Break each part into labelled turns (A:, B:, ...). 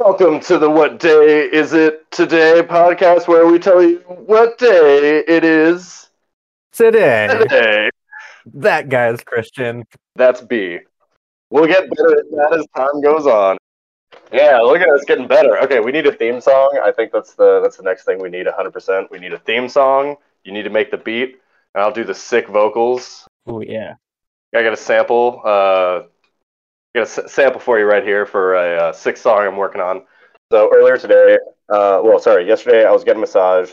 A: Welcome to the What Day Is It Today podcast, where we tell you what day it is
B: Today,
A: today.
B: that guy's Christian.
A: That's B. We'll get better at that as time goes on. Yeah, look at us getting better. Okay, we need a theme song. I think that's the that's the next thing we need 100%. We need a theme song. You need to make the beat, and I'll do the sick vocals.
B: Oh yeah.
A: I got a sample. Uh, got a s- sample for you right here for a uh, sick song I'm working on. So earlier today, uh, well, sorry, yesterday I was getting a massage,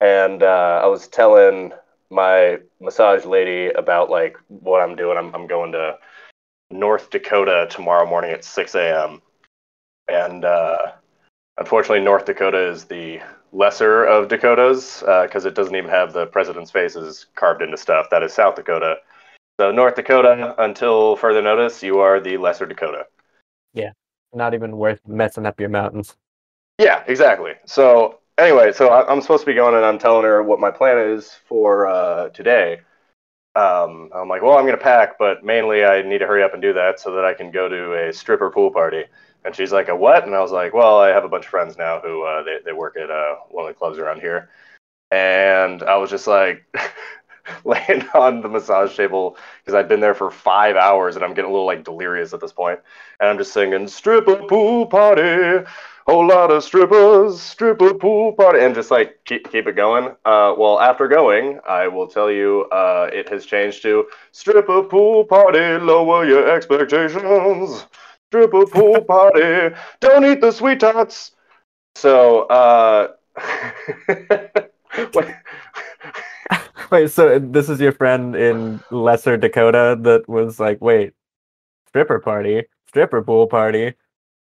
A: and uh, I was telling my massage lady about like what I'm doing. I'm I'm going to North Dakota tomorrow morning at 6 a.m. And uh, unfortunately, North Dakota is the lesser of Dakotas because it doesn't even have the president's faces carved into stuff. That is South Dakota. So North Dakota, until further notice, you are the lesser Dakota.
B: Yeah, not even worth messing up your mountains.
A: Yeah, exactly. So anyway, so I, I'm supposed to be going and I'm telling her what my plan is for uh, today. Um, I'm like, well, I'm gonna pack, but mainly I need to hurry up and do that so that I can go to a stripper pool party. And she's like, a what? And I was like, well, I have a bunch of friends now who uh, they they work at uh, one of the clubs around here. And I was just like laying on the massage table because I'd been there for five hours and I'm getting a little like delirious at this point. And I'm just singing stripper pool party, whole lot of strippers, stripper pool party, and just like keep keep it going. Uh, well, after going, I will tell you, uh, it has changed to stripper pool party, lower your expectations. Stripper pool party, don't eat the sweet tots. So, uh, wait,
B: so this is your friend in Lesser Dakota that was like, wait, stripper party, stripper pool party.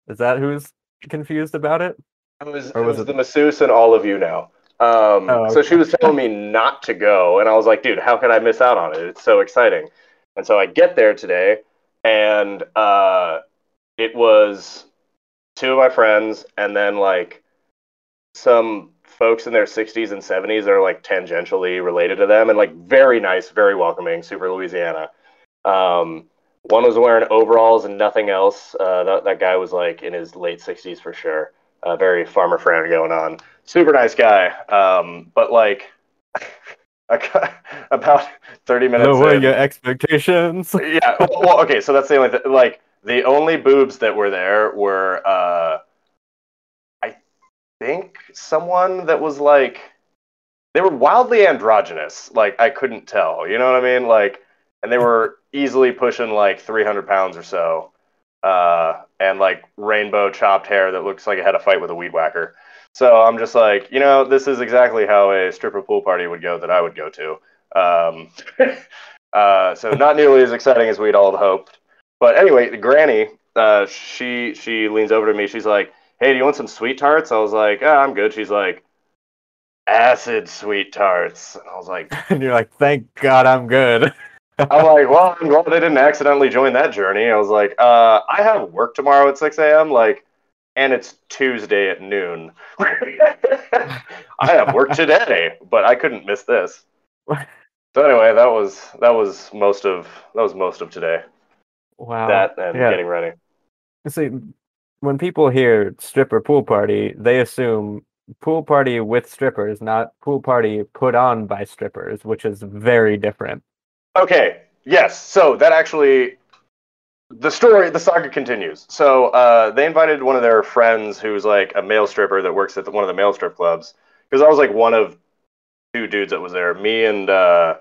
B: Is that who's confused about it?
A: It was,
B: Or
A: it
B: was
A: was
B: it-
A: the masseuse and all of you now. Um,
B: Oh,
A: So she was telling me not to go, and I was like, dude, how could I miss out on it? It's so exciting. And so I get there today, and uh, it was two of my friends, and then like some folks in their 60s and 70s that are like tangentially related to them, and like very nice, very welcoming, super Louisiana. Um, one was wearing overalls and nothing else. Uh, that, that guy was like in his late 60s for sure. Uh, very farmer friend going on. Super nice guy. Um, but like about 30 minutes
B: Lower
A: in-
B: your expectations.
A: yeah. Well, okay. So that's the only th- like the only boobs that were there were uh, think someone that was like they were wildly androgynous. Like I couldn't tell. You know what I mean? Like, and they were easily pushing like 300 pounds or so, uh, and like rainbow chopped hair that looks like it had a fight with a weed whacker. So I'm just like, you know, this is exactly how a stripper pool party would go that I would go to. Um, uh, so not nearly as exciting as we'd all hoped. But anyway, granny, uh, she she leans over to me. She's like, "Hey, do you want some sweet tarts?" I was like, ah, "I'm good." She's like, "Acid sweet tarts." And I was like,
B: and you're like, thank God I'm good.
A: I'm like, well, I'm glad I didn't accidentally join that journey. I was like, uh, I have work tomorrow at 6 a.m. Like, and it's Tuesday at noon. I have work today, but I couldn't miss this. So anyway, that was that was most of that was most of today.
B: Wow.
A: that and
B: yeah.
A: getting ready.
B: See, when people hear stripper pool party, they assume pool party with strippers, not pool party put on by strippers, which is very different.
A: Okay. Yes. So that actually, the story, the saga continues. So uh, they invited one of their friends who's like a male stripper that works at the, one of the male strip clubs. Because I was like one of two dudes that was there. Me and uh,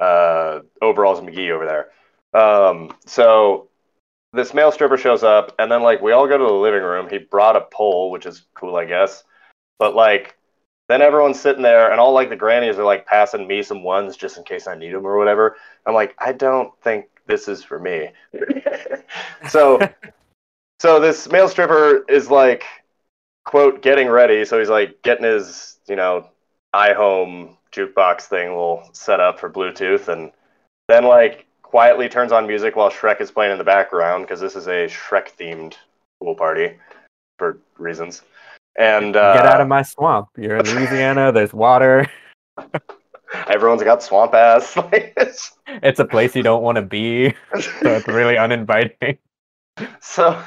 A: uh, overalls McGee over there. Um, so this male stripper shows up, and then like we all go to the living room. He brought a pole, which is cool, I guess. But like then everyone's sitting there, and all like the grannies are like passing me some ones just in case I need them or whatever. I'm like, I don't think this is for me. so, so this male stripper is like, quote, getting ready. So he's like getting his, you know, iHome jukebox thing all set up for Bluetooth, and then like quietly turns on music while Shrek is playing in the background because this is a Shrek themed pool party for reasons. And uh,
B: Get out of my swamp. You're in Louisiana. There's water.
A: everyone's got swamp ass. It's-
B: It's a place you don't want to be. So it's really uninviting.
A: so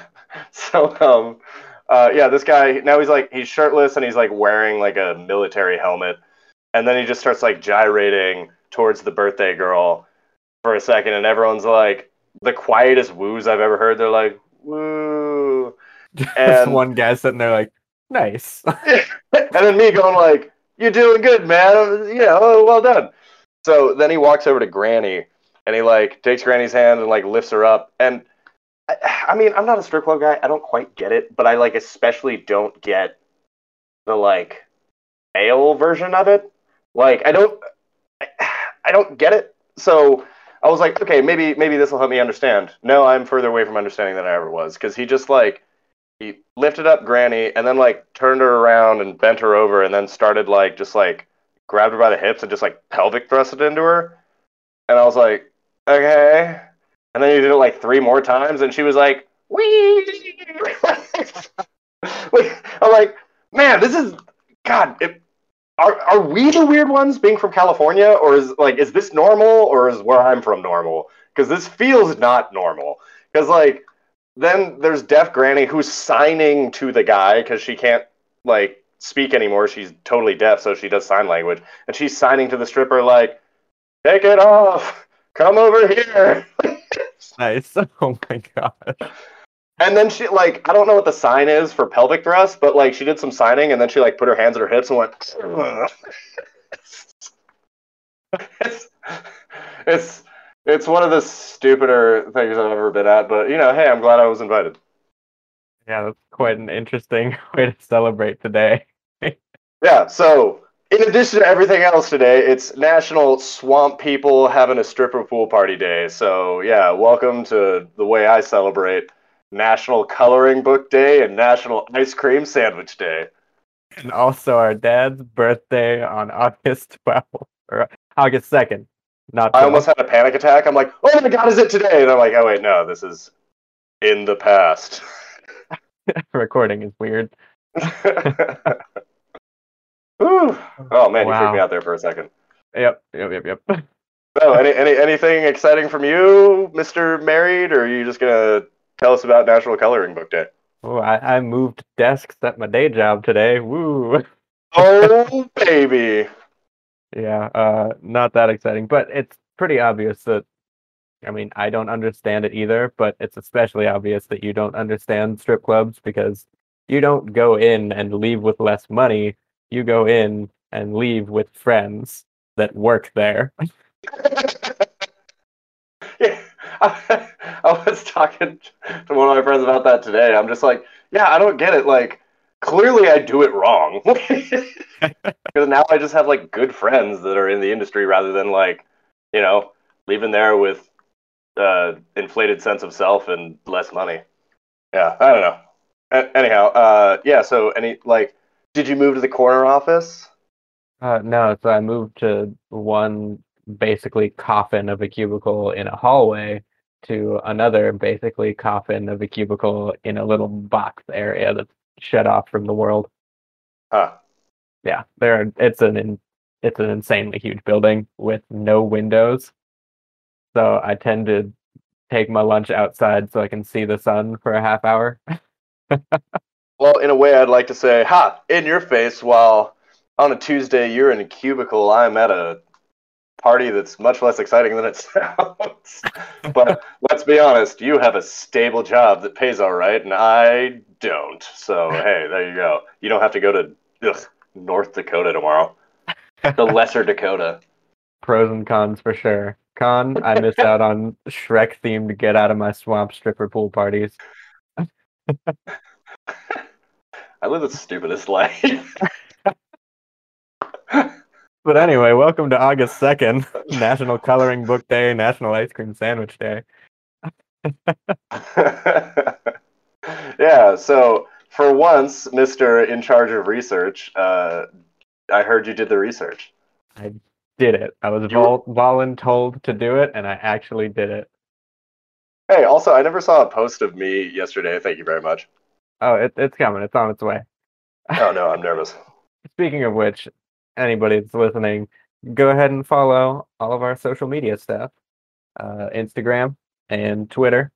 A: so um uh, yeah, this guy now he's like he's shirtless and he's like wearing like a military helmet, and then he just starts like gyrating towards the birthday girl for a second, and everyone's like the quietest woos I've ever heard. They're like woo, And-
B: one guy sitting there like, nice.
A: and then me going like, "You're doing good, man. Yeah, oh, well done." So then he walks over to Granny and he like takes Granny's hand and like lifts her up. And I, I mean, I'm not a strip club guy. I don't quite get it, but I like especially don't get the like male version of it. Like I don't, I, I don't get it. So I was like, okay, maybe maybe this will help me understand. No, I'm further away from understanding than I ever was because he just like he lifted up Granny and then like turned her around and bent her over and then started like just like grabbed her by the hips and just like pelvic thrusted into her. And I was like, okay. And then he did it like three more times and she was like, wee. I'm like, man, this is God. It, are are we the weird ones being from California, or is like is this normal, or is where I'm from normal? Because this feels not normal. Because like then there's deaf granny who's signing to the guy because she can't like speak anymore. She's totally deaf, so she does sign language, and she's signing to the stripper like, "Take it off, come over here."
B: nice. Oh my god.
A: And then she like I don't know what the sign is for pelvic thrust, but like she did some signing and then she like put her hands at her hips and went. It's it's it's one of the stupider things I've ever been at, but you know, hey, I'm glad I was invited.
B: Yeah, that's quite an interesting way to celebrate today.
A: Yeah, so in addition to everything else today, it's National Swamp People Having a Stripper Pool Party Day. So yeah, welcome to the way I celebrate National Coloring Book Day and National Ice Cream Sandwich Day.
B: And also our dad's birthday on August 12th or August 2nd. Not
A: I almost had a panic attack. I'm like, oh my god, is it today? And I'm like, oh wait, no, this is in the past.
B: recording is weird.
A: Oh man, you freaked me out there for a second.
B: Yep, yep, yep, yep.
A: So, any, any anything exciting from you, Mister Married, or are you just gonna tell us about National Coloring Book Day?
B: Oh, I, I moved desks at my day job today. Woo.
A: Oh baby.
B: Yeah, uh, not that exciting, but it's pretty obvious that, I mean, I don't understand it either, but it's especially obvious that you don't understand strip clubs because you don't go in and leave with less money. You go in and leave with friends that work there.
A: I was talking to one of my friends about that today. I'm just like, yeah, I don't get it. Like, clearly I do it wrong. Because now I just have like good friends that are in the industry rather than like, you know, leaving there with uh, inflated sense of self and less money. Yeah, I don't know. A- anyhow, uh, yeah. So, any like, did you move to the corner office?
B: Uh, no, so I moved to one basically coffin of a cubicle in a hallway to another basically coffin of a cubicle in a little box area that's shut off from the world.
A: Huh.
B: Yeah, there are, it's an in, it's an insanely huge building with no windows. So I tend to take my lunch outside so I can see the sun for a half hour.
A: Well, in a way, I'd like to say, "Ha!" in your face. While on a Tuesday you're in a cubicle, I'm at a party that's much less exciting than it sounds. but let's be honest, you have a stable job that pays all right, and I don't. So hey, there you go. You don't have to go to ugh, North Dakota tomorrow. The Lesser Dakota.
B: Pros and cons for sure. Con, I missed out on Shrek themed get out of my swamp stripper pool parties.
A: I live the stupidest life.
B: But anyway, welcome to August 2nd, National Coloring Book Day, National Ice Cream Sandwich Day.
A: yeah, so for once, Mister in charge of research, uh, I heard you did the research.
B: I did it. I was
A: You
B: vol- voluntold to do it, and I actually did it.
A: Hey, also, I never saw a post of me yesterday. Thank you very much.
B: Oh, it, it's coming. It's on its way.
A: Oh no, I'm nervous.
B: Speaking of which, anybody that's listening, go ahead and follow all of our social media stuff uh, Instagram and Twitter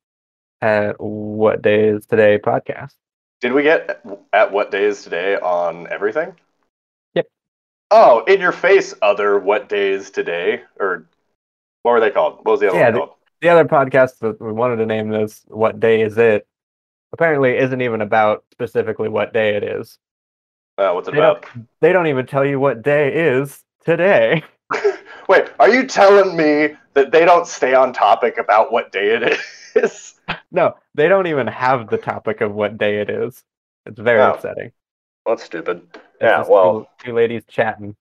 B: at What Day Is Today podcast.
A: Did we get at what day is today on everything?
B: Yep.
A: Oh, in your face, other what day is today? Or what were they called? What was the other
B: Yeah,
A: one
B: the-
A: called?
B: The other podcast that we wanted to name this "What Day Is It" apparently isn't even about specifically what day it is.
A: Uh, what's it
B: They don't-
A: about?
B: They don't even tell you what day is today.
A: Wait, are you telling me that they don't stay on topic about what day it is?
B: No, they don't even have the topic of what day it is. It's very
A: Oh.
B: upsetting.
A: That's stupid.
B: It's
A: Yeah, well-
B: two, two ladies chatting.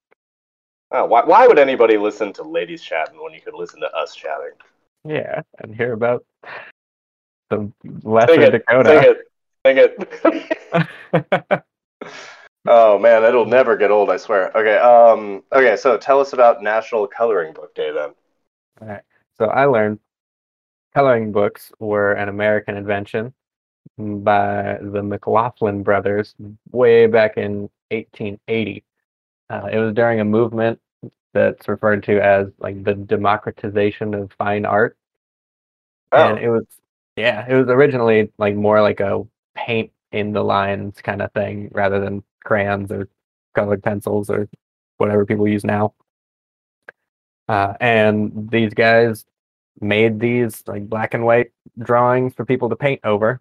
A: Oh, why, why would anybody listen to ladies chatting when you could listen to us chatting?
B: Yeah, and hear about the Lesser Dakota.
A: Sing it. Sing it. Oh man, it'll never get old, I swear. Okay, um okay, so tell us about National Coloring Book Day then. All right.
B: So I learned coloring books were an American invention by the McLoughlin brothers way back in 1880. Uh, it was during a movement that's referred to as like the democratization of fine art,
A: Oh,
B: and it was yeah, it was originally like more like a paint in the lines kind of thing rather than crayons or colored pencils or whatever people use now. Uh, and these guys made these like black and white drawings for people to paint over,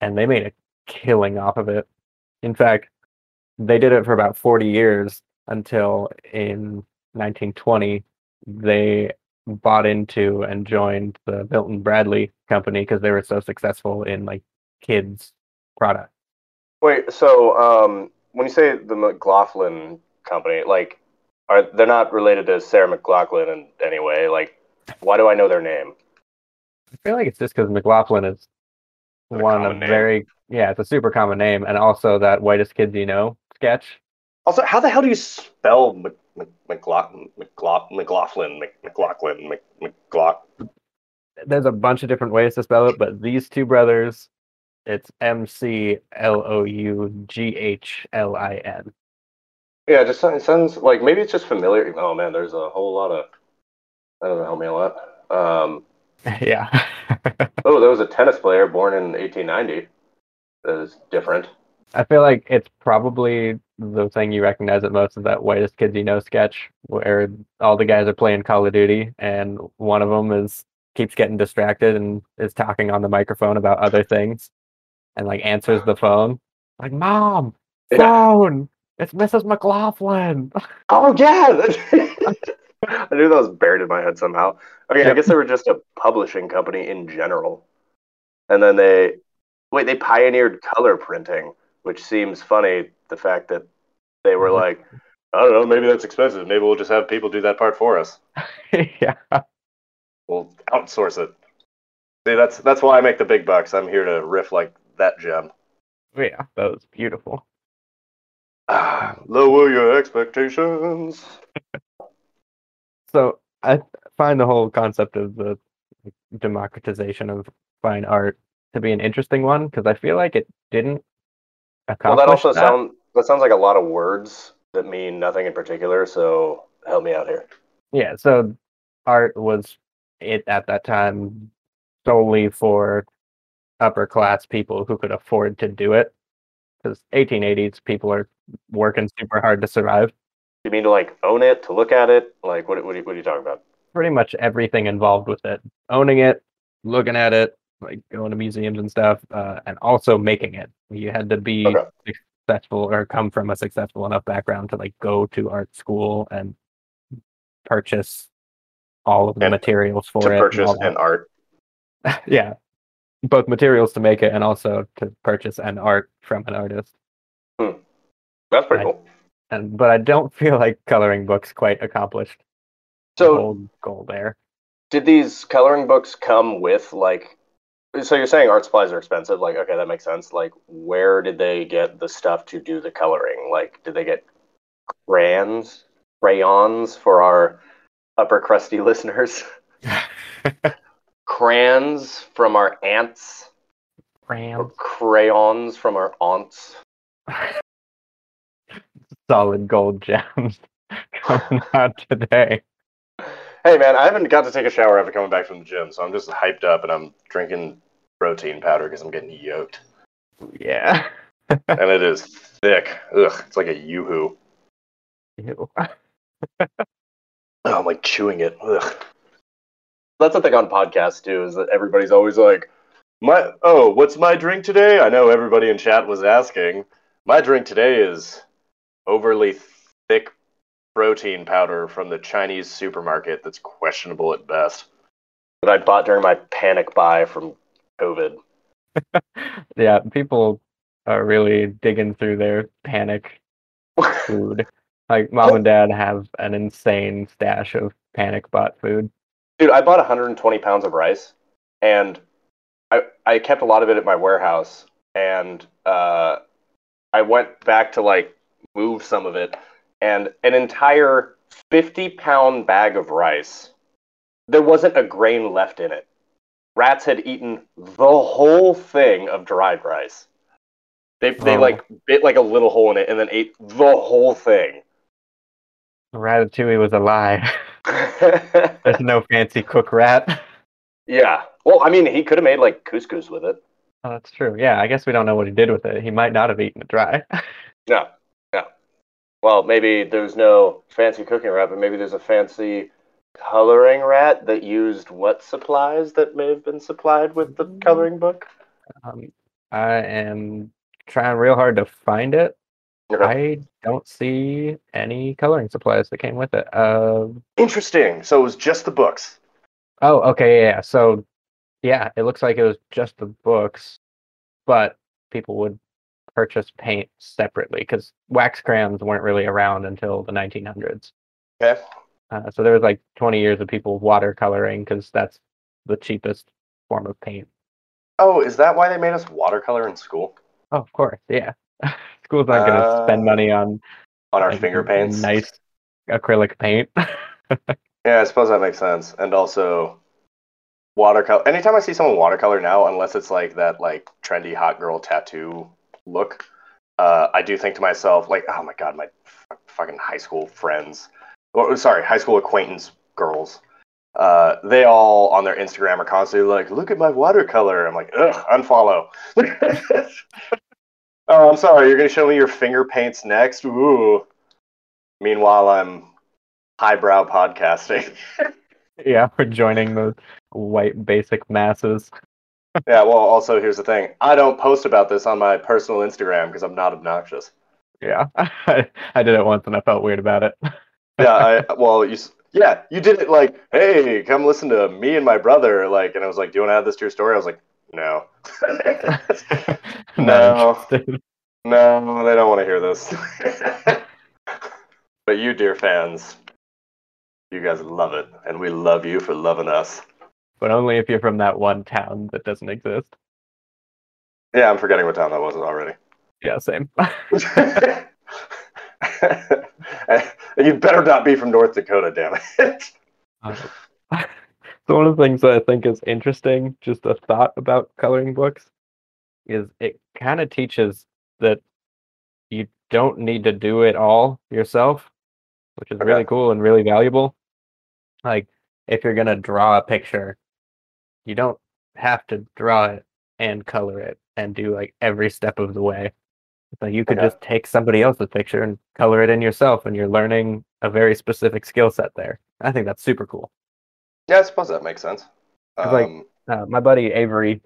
B: and they made a killing off of it. In fact, they did it for about 40 years until in 1920 they bought into and joined the Milton Bradley company because they were so successful in like kids product.
A: Wait, so um when you say the McLoughlin company, like are they're not related to Sarah McLachlan in any way? Like why do I know their name?
B: I feel like it's just because McLaughlin is
A: A
B: one of
A: name.
B: very yeah, it's a super common name, and also that whitest kids you know sketch.
A: Also, how the hell do you spell Mc, Mc, McLaughlin, McLaughlin, McLaughlin, Mc, McLaughlin?
B: There's a bunch of different ways to spell it, but these two brothers, it's M C L O U G H L I N.
A: Yeah, it just it sounds like maybe it's just familiar. Oh man, there's a whole lot of that doesn't help me a lot. Um,
B: Yeah.
A: oh, there was a tennis player born in 1890. That is different.
B: I feel like it's probably the thing you recognize it most is that whitest kids you know sketch where all the guys are playing Call of Duty and one of them is keeps getting distracted and is talking on the microphone about other things and like answers the phone like mom
A: Yeah.
B: phone it's Mrs. McLaughlin
A: Oh yeah, I knew that was buried in my head somehow. Okay, I guess they were just a publishing company in general, and then they wait. They pioneered color printing, which seems funny. The fact that they were
B: Mhm.
A: like, I don't know, maybe that's expensive. Maybe we'll just have people do that part for us.
B: yeah
A: We'll outsource it. See, that's that's why I make the big bucks. I'm here to riff like that gem.
B: yeah that was beautiful
A: Ah, lower your expectations.
B: so I find the whole concept of the democratization of fine art to be an interesting one because I feel like it didn't
A: Well, that also
B: that.
A: sound that sounds like a lot of words that mean nothing in particular. So help me out here.
B: Yeah, so art was it at that time solely for upper class people who could afford to do it. Because 1880s people are working super hard to survive.
A: You mean to like own it, to look at it? Like what? What are you, what are you talking about?
B: Pretty much everything involved with it, owning it, looking at it, like going to museums and stuff, uh, and also making it. You had to be
A: Okay.
B: successful or come from a successful enough background to like go to art school and purchase all of the
A: And
B: materials for
A: to
B: it. and
A: purchase
B: all that.
A: an art.
B: yeah both materials to make it and also to purchase an art from an artist hmm.
A: That's pretty
B: Right.
A: cool.
B: and but i don't feel like coloring books quite accomplished the
A: So,
B: whole goal there
A: did these coloring books come with like? So you're saying art supplies are expensive? Like, okay, that makes sense. Like, where did they get the stuff to do the coloring? Like, did they get crayons, crayons for our upper crusty listeners? Crayons from our aunts, or
B: Crayons.
A: crayons from our aunts.
B: solid gold gems coming out today
A: Hey man, I haven't got to take a shower after coming back from the gym, so I'm just hyped up and I'm drinking protein powder because I'm getting yoked.
B: yeah
A: and it is thick. Ugh, it's like a yoo-hoo.
B: Ew.
A: Oh, I'm like chewing it. Ugh. That's the thing on podcasts too, is that everybody's always like, "My oh, what's my drink today?" I know everybody in chat was asking. My drink today is overly thick protein powder from the Chinese supermarket that's questionable at best. That I bought during my panic buy from COVID.
B: yeah, people are really digging through their panic food. Like mom and dad have an insane stash of panic bought food.
A: Dude, I bought 120 pounds of rice, and I I kept a lot of it at my warehouse, and uh, I went back to like move some of it, and an entire 50 pound bag of rice. There wasn't a grain left in it. Rats had eaten the whole thing of dried rice. They they
B: Oh.
A: like bit like a little hole in it and then ate the whole thing.
B: Ratatouille was a lie. There's no fancy cook rat.
A: yeah. Well, I mean, he could have made like couscous with it.
B: Oh, that's true. Yeah, I guess we don't know what he did with it. He might not have eaten it dry.
A: Yeah. Yeah. Well, maybe there's no fancy cooking rat, but maybe there's a fancy coloring rat that used what supplies that may have been supplied with the coloring book.
B: um, I am trying real hard to find it. I don't see any coloring supplies that came with it. Uh,
A: Interesting. So it was just the books.
B: oh, okay, yeah. So, yeah, it looks like it was just the books, but people would purchase paint separately because wax crayons weren't really around until the 1900s.
A: Okay.
B: Uh, so there was like 20 years of people watercoloring because that's the cheapest form of paint.
A: Oh, is that why they made us watercolor in school
B: Oh, of course, yeah. School's not going to spend
A: Uh,
B: money on
A: on our
B: like,
A: finger paints?
B: nice acrylic paint.
A: Yeah, I suppose that makes sense. And also, watercolor. Anytime I see someone watercolor now, unless it's like that like trendy hot girl tattoo look, uh, I do think to myself like, oh my god, my f- fucking high school friends, or sorry, high school acquaintance girls. Uh, they all on their Instagram are constantly like, look at my watercolor. I'm like, ugh, unfollow. oh, I'm sorry. You're gonna show me your finger paints next. Ooh. Meanwhile, I'm highbrow podcasting.
B: yeah, we're joining the white basic masses.
A: yeah, well, also, here's the thing I don't post about this on my personal Instagram because I'm not obnoxious.
B: Yeah, I, I did it once and I felt weird about it.
A: Yeah, I, well, you, yeah, you did it like, hey, come listen to me and my brother. Like, and I was like, do you want to add this to your story? I was like, no. No. no, they don't want to hear this. but you, dear fans, you guys love it, and we love you for loving us.
B: But only if you're from that one town that doesn't exist.
A: Yeah, I'm forgetting what town that was already.
B: Yeah, same.
A: You'd better not be from North Dakota, damn it.
B: Uh, so one of the things that I think is interesting, just a thought about coloring books, is it kind of teaches that you don't need to do it all yourself, which is really cool and really valuable. Like if you're gonna draw a picture, you don't have to draw it and color it and do like every step of the way. It's like you could
A: Okay.
B: just take somebody else's picture and color it in yourself, and you're learning a very specific skill set there. I think that's super cool.
A: Yeah, I suppose that makes sense.
B: It's like-
A: Um,
B: uh, my buddy Avery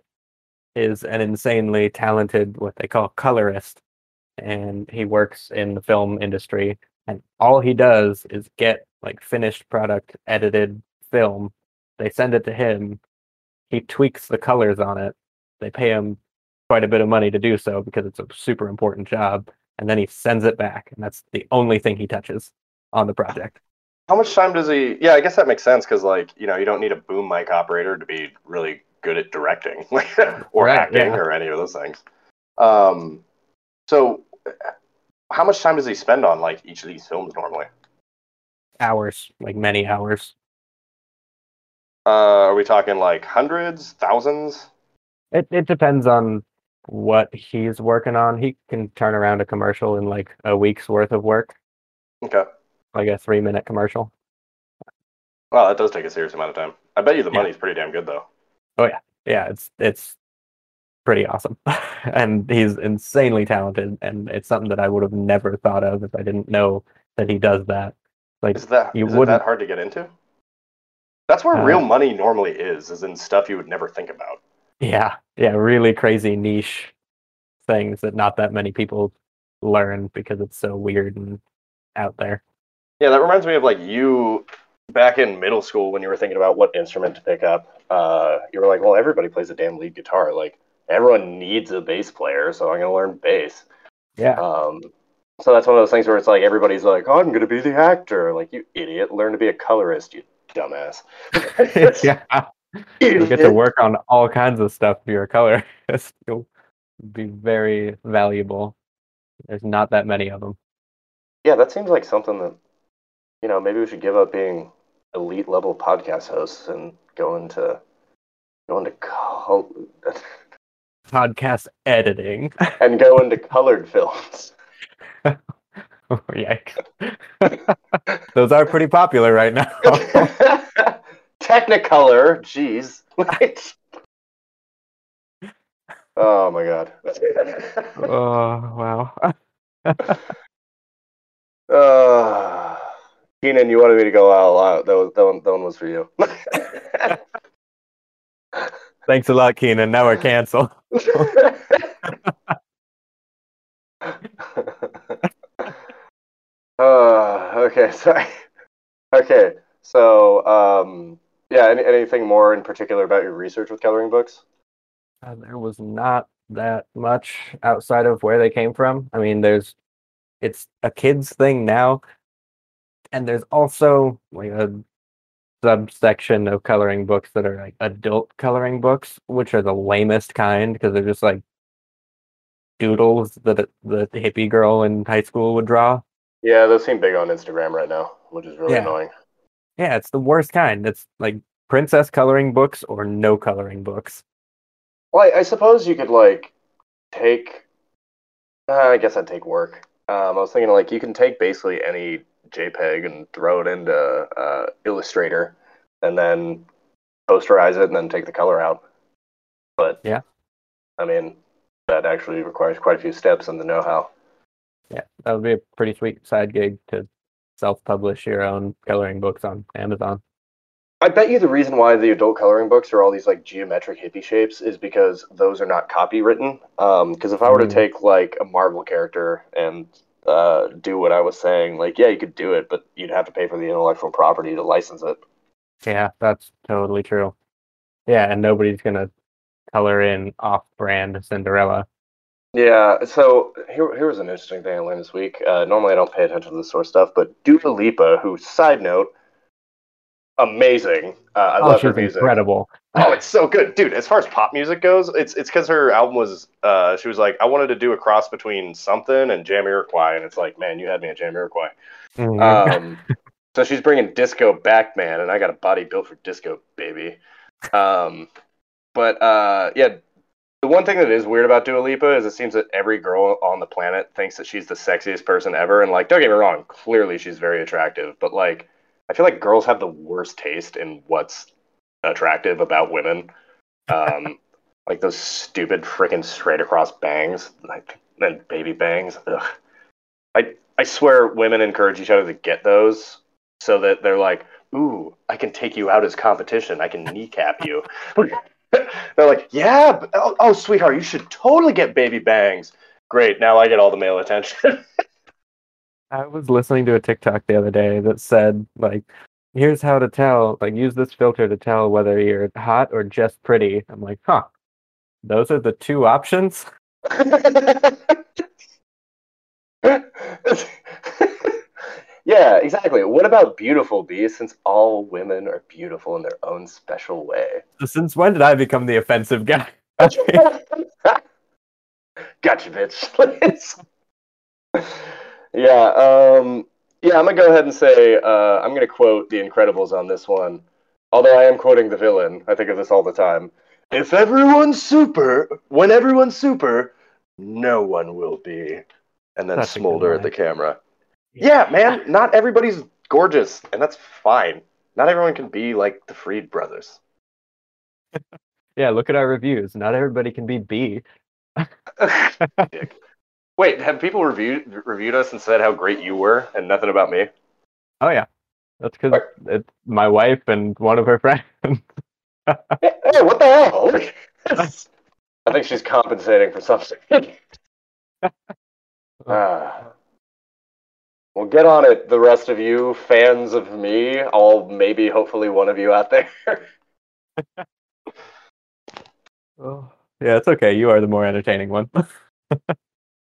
B: is an insanely talented what they call colorist, and he works in the film industry. And all he does is get like finished product edited film. They send it to him. He tweaks the colors on it. They pay him quite a bit of money to do so because it's a super important job. And then he sends it back, and that's the only thing he touches on the project.
A: How much time does he? Yeah, I guess that makes sense because, like, you know, you don't need a boom mic operator to be really good at directing or
B: Right,
A: acting
B: yeah.
A: or any of those things. Um, so, how much time does he spend on like each of these films normally?
B: Hours, like many hours.
A: Uh, are we talking like hundreds, thousands?
B: It it depends on what he's working on. He can turn around a commercial in like a week's worth of work,
A: Okay.
B: Like a three minute commercial.
A: Well, that does take a serious amount of time. I bet you the
B: Yeah.
A: money's pretty damn good though.
B: Oh yeah, yeah, it's it's pretty awesome. and he's insanely talented and it's something that I would have never thought of if I didn't know that he does that. Like
A: Is that
B: You
A: is
B: wouldn't-
A: that hard to get into? That's where
B: Uh,
A: real money normally is, is in stuff you would never think about.
B: yeah, yeah, really crazy niche things that not that many people learn because it's so weird and out there.
A: Yeah, that reminds me of like you back in middle school when you were thinking about what instrument to pick up. Uh, you were like, well, everybody plays a damn lead guitar. Like everyone needs a bass player, so I'm gonna learn bass.
B: Yeah.
A: Um, so that's one of those things where it's like everybody's like, oh, I'm gonna be the actor. Like you idiot, learn to be a colorist, you dumbass.
B: yeah. You'll get to work on all kinds of stuff if you're a colorist. You'll be very valuable. There's not that many of them.
A: Yeah, that seems like something that you know maybe we should give up being elite level podcast hosts and go into go into col-
B: Podcast editing.
A: and go into colored films.
B: oh, Yikes. Those are pretty popular right now.
A: Technicolor, jeez. oh my god.
B: oh, wow.
A: uh, Keenan, you wanted me to go all out. That, was, that, one, that one was for you.
B: Thanks a lot, Keenan. Now we're canceled.
A: uh, okay, sorry. Okay, so um, yeah, any, anything more in particular about your research with coloring books?
B: Uh, there was not that much outside of where they came from. I mean, there's it's a kids thing now, and there's also like a subsection of coloring books that are like adult coloring books, which are the lamest kind because they're just like doodles that the hippie girl in high school would draw.
A: Yeah, those seem big on Instagram right now, which is really
B: Yeah.
A: annoying.
B: Yeah, it's the worst kind. It's like princess coloring books or no coloring books.
A: Well, I, I suppose you could like take. Uh, I guess I'd take work. Um, I was thinking like you can take basically any JPEG and throw it into uh, Illustrator, and then posterize it, and then take the color out. But
B: Yeah.
A: I mean that actually requires quite a few steps in the know-how.
B: Yeah, that would be a pretty sweet side gig to self-publish your own coloring books on Amazon.
A: I bet you the reason why the adult coloring books are all these like geometric hippie shapes is because those are not copywritten. Because if I were to
B: Mm.
A: take like a Marvel character and uh, do what I was saying, like yeah, you could do it, but you'd have to pay for the intellectual property to license it.
B: Yeah, that's totally true. Yeah, and nobody's gonna color in off-brand Cinderella.
A: Yeah. So here, here was an interesting thing I learned this week. Uh, normally, I don't pay attention to this sort of stuff, but Dua Lipa, who side note, amazing. Uh, I
B: oh,
A: love her music.
B: incredible.
A: Oh, it's so good, dude. As far as pop music goes, it's it's because her album was. Uh, she was like, I wanted to do a cross between something and Jamiroquai, and it's like, man, you had me at Jamiroquai.
B: Mhm.
A: Um, so she's bringing disco back, man, and I got a body built for disco, baby. Um, but uh, yeah, the one thing that is weird about Dua Lipa is it seems that every girl on the planet thinks that she's the sexiest person ever, and like, don't get me wrong, clearly she's very attractive, but like, I feel like girls have the worst taste in what's attractive about women. Um, like those stupid freaking straight across bangs, like and baby bangs. Ugh. I I swear women encourage each other to get those so that they're like, ooh, I can take you out as competition. I can kneecap you. they're like, yeah, but- oh, oh, sweetheart, you should totally get baby bangs. Great, now I get all the male attention.
B: I was listening to a TikTok the other day that said like, "Here's how to tell. Like, use this filter to tell whether you're hot or just pretty." I'm like, huh. Those are the two options.
A: yeah, exactly. What about beautiful bees? Since all women are beautiful in their own special way.
B: Since when did I become the offensive guy?
A: gotcha, bitch. yeah, um, yeah. I'm gonna go ahead and say uh, I'm gonna quote The Incredibles on this one. Although I am quoting the villain, I think of this all the time. If everyone's super, when everyone's super, no one will be. And then
B: That's
A: smolder at the camera. Yeah, man. Not everybody's gorgeous, and that's fine. Not everyone can be like the Freed brothers.
B: Yeah, look at our reviews. Not everybody can be B.
A: Wait, have people reviewed reviewed us and said how great you were and nothing about me?
B: Oh yeah, that's because it's my wife and one of her friends.
A: Hey, what the hell? I think she's compensating for something. Ah. well, get on it, the rest of you fans of me. All maybe, hopefully, one of you out there.
B: Oh. Yeah, it's okay. You are the more entertaining one.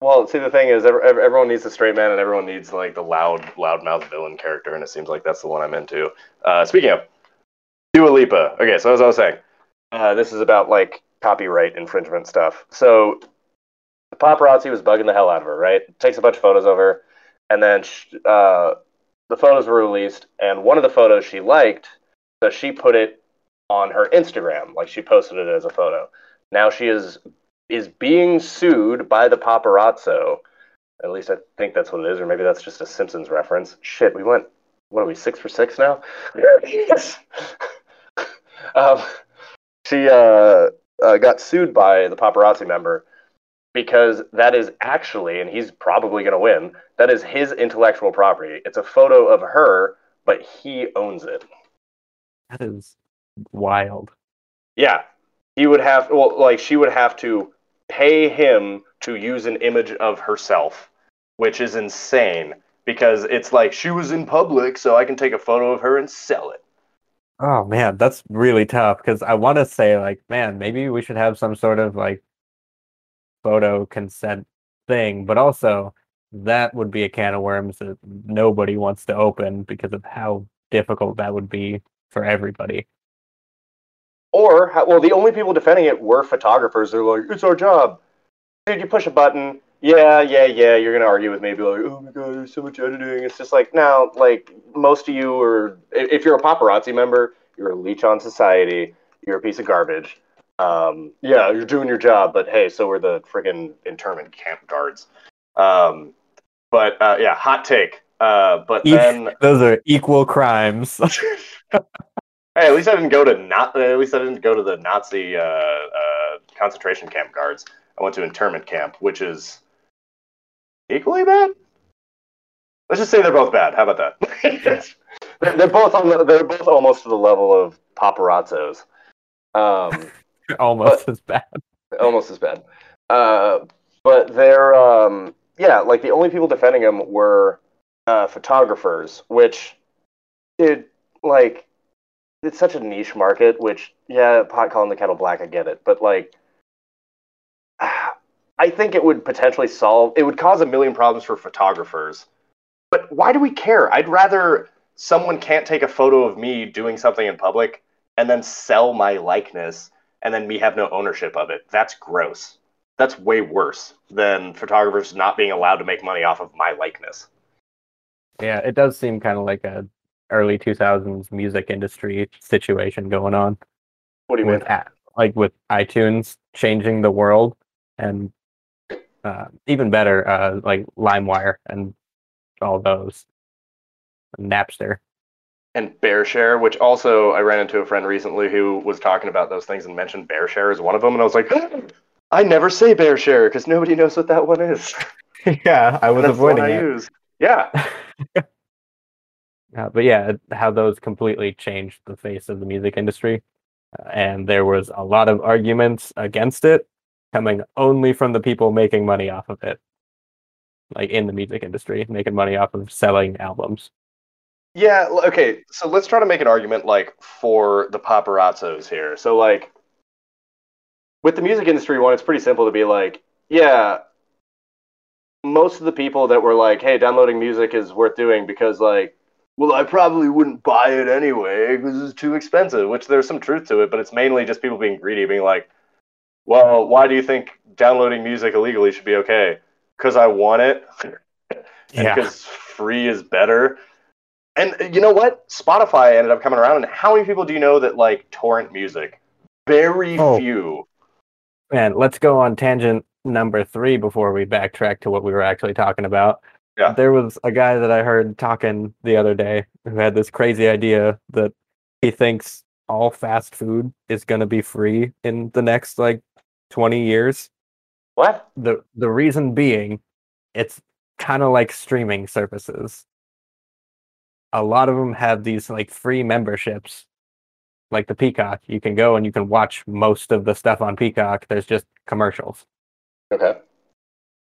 A: Well, see, the thing is, ev- ev- everyone needs a straight man, and everyone needs like the loud, loudmouth villain character, and it seems like that's the one I'm into. Uh, speaking of Dua Lipa, okay, so as I was saying, uh, this is about like copyright infringement stuff. So the paparazzi was bugging the hell out of her, right? Takes a bunch of photos of her, and then sh- uh, the photos were released, and one of the photos she liked, so she put it on her Instagram, like she posted it as a photo. Now she is is being sued by the paparazzo. At least I think that's what it is, or maybe that's just a Simpsons reference. Shit, we went. What are we six for six now? yes. um, she uh, uh, got sued by the paparazzi member because that is actually, and he's probably going to win. That is his intellectual property. It's a photo of her, but he owns it.
B: that is wild.
A: Yeah, he would have. Well, like she would have to pay him to use an image of herself, which is insane because it's like she was in public, so I can take a photo of her and sell it.
B: Oh man, that's really tough because I want to say like, man, maybe we should have some sort of like photo consent thing, but also that would be a can of worms that nobody wants to open because of how difficult that would be for everybody.
A: Or, well, the only people defending it were photographers. They're like, it's our job. Dude, you push a button. Yeah, yeah, yeah. You're gonna argue with me, be like, oh my god, there's so much editing. It's just like, now, like most of you are. If you're a paparazzi member, you're a leech on society. You're a piece of garbage. Um, yeah, you're doing your job, but hey, so are the friggin' internment camp guards. Um, but uh, yeah, hot take. Uh, but
B: Each-
A: then,
B: Those are equal crimes.
A: hey, at least I didn't go to not. At least I didn't go to the Nazi uh, uh, concentration camp guards. I went to internment camp, which is equally bad. Let's just say they're both bad. How about that? they're, they're both on. The, they're both almost to the level of paparazzos. Um,
B: Almost as bad.
A: almost as bad. Uh, but they're um, yeah, like the only people defending him were uh, photographers, which dude, like it's such a niche market. Which yeah, pot calling the kettle black, I get it, but like. I think it would potentially solve. It would cause a million problems for photographers, but why do we care? I'd rather someone can't take a photo of me doing something in public and then sell my likeness and then me have no ownership of it. That's gross. That's way worse than photographers not being allowed to make money off of my likeness.
B: Yeah, it does seem kind of like a early 2000s music industry situation going on.
A: What do you mean?
B: with a- like with iTunes changing the world and uh, even better uh, like LimeWire and all those Napster.
A: And BearShare, which also I ran into a friend recently who was talking about those things and mentioned BearShare as one of them, and I was like, I never say BearShare because nobody knows what that one is.
B: yeah, I was
A: That's the one
B: avoiding
A: I
B: it.
A: use. Yeah,
B: Uh, but yeah, how those completely changed the face of the music industry, uh, and there was a lot of arguments against it, coming only from the people making money off of it, like in the music industry, making money off of selling albums.
A: Yeah, okay, so let's try to make an argument like for the paparazzos here. So like with the music industry one, it's pretty simple to be like, yeah, most of the people that were like, hey, downloading music is worth doing because like, well, I probably wouldn't buy it anyway because it's too expensive, which there's some truth to it, but it's mainly just people being greedy, being like, well, why do you think downloading music illegally should be okay? Because I want it. and because free is better. And uh, you know what? Spotify ended up coming around, and how many people do you know that like torrent music? Very
B: Oh.
A: few.
B: Man, let's go on tangent number three before we backtrack to what we were actually talking about.
A: Yeah.
B: There was a guy that I heard talking the other day who had this crazy idea that he thinks all fast food is going to be free in the next like 20 years.
A: What?
B: The the reason being it's kind of like streaming services. A lot of them have these like free memberships like the Peacock. You can go and you can watch most of the stuff on Peacock. There's just commercials.
A: Okay.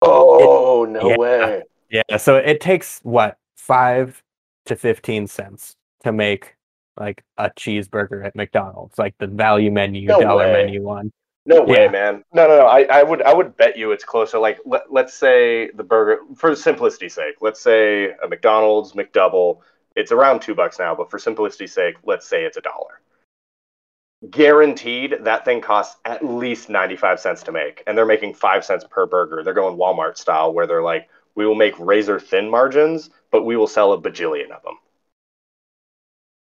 A: Oh, no
B: yeah.
A: way.
B: Yeah, so it takes what, 5 to 15 cents to make like a cheeseburger at McDonald's, like the value menu,
A: No
B: dollar
A: way.
B: menu one.
A: No way,
B: Yeah.
A: man. No, no, no. I, I would I would bet you it's closer. Like let, let's say the burger for simplicity's sake, let's say a McDonald's McDouble, it's around two bucks now, but for simplicity's sake, let's say it's a dollar. Guaranteed that thing costs at least 95 cents to make. And they're making five cents per burger. They're going Walmart style where they're like, we will make razor thin margins, but we will sell a bajillion of them.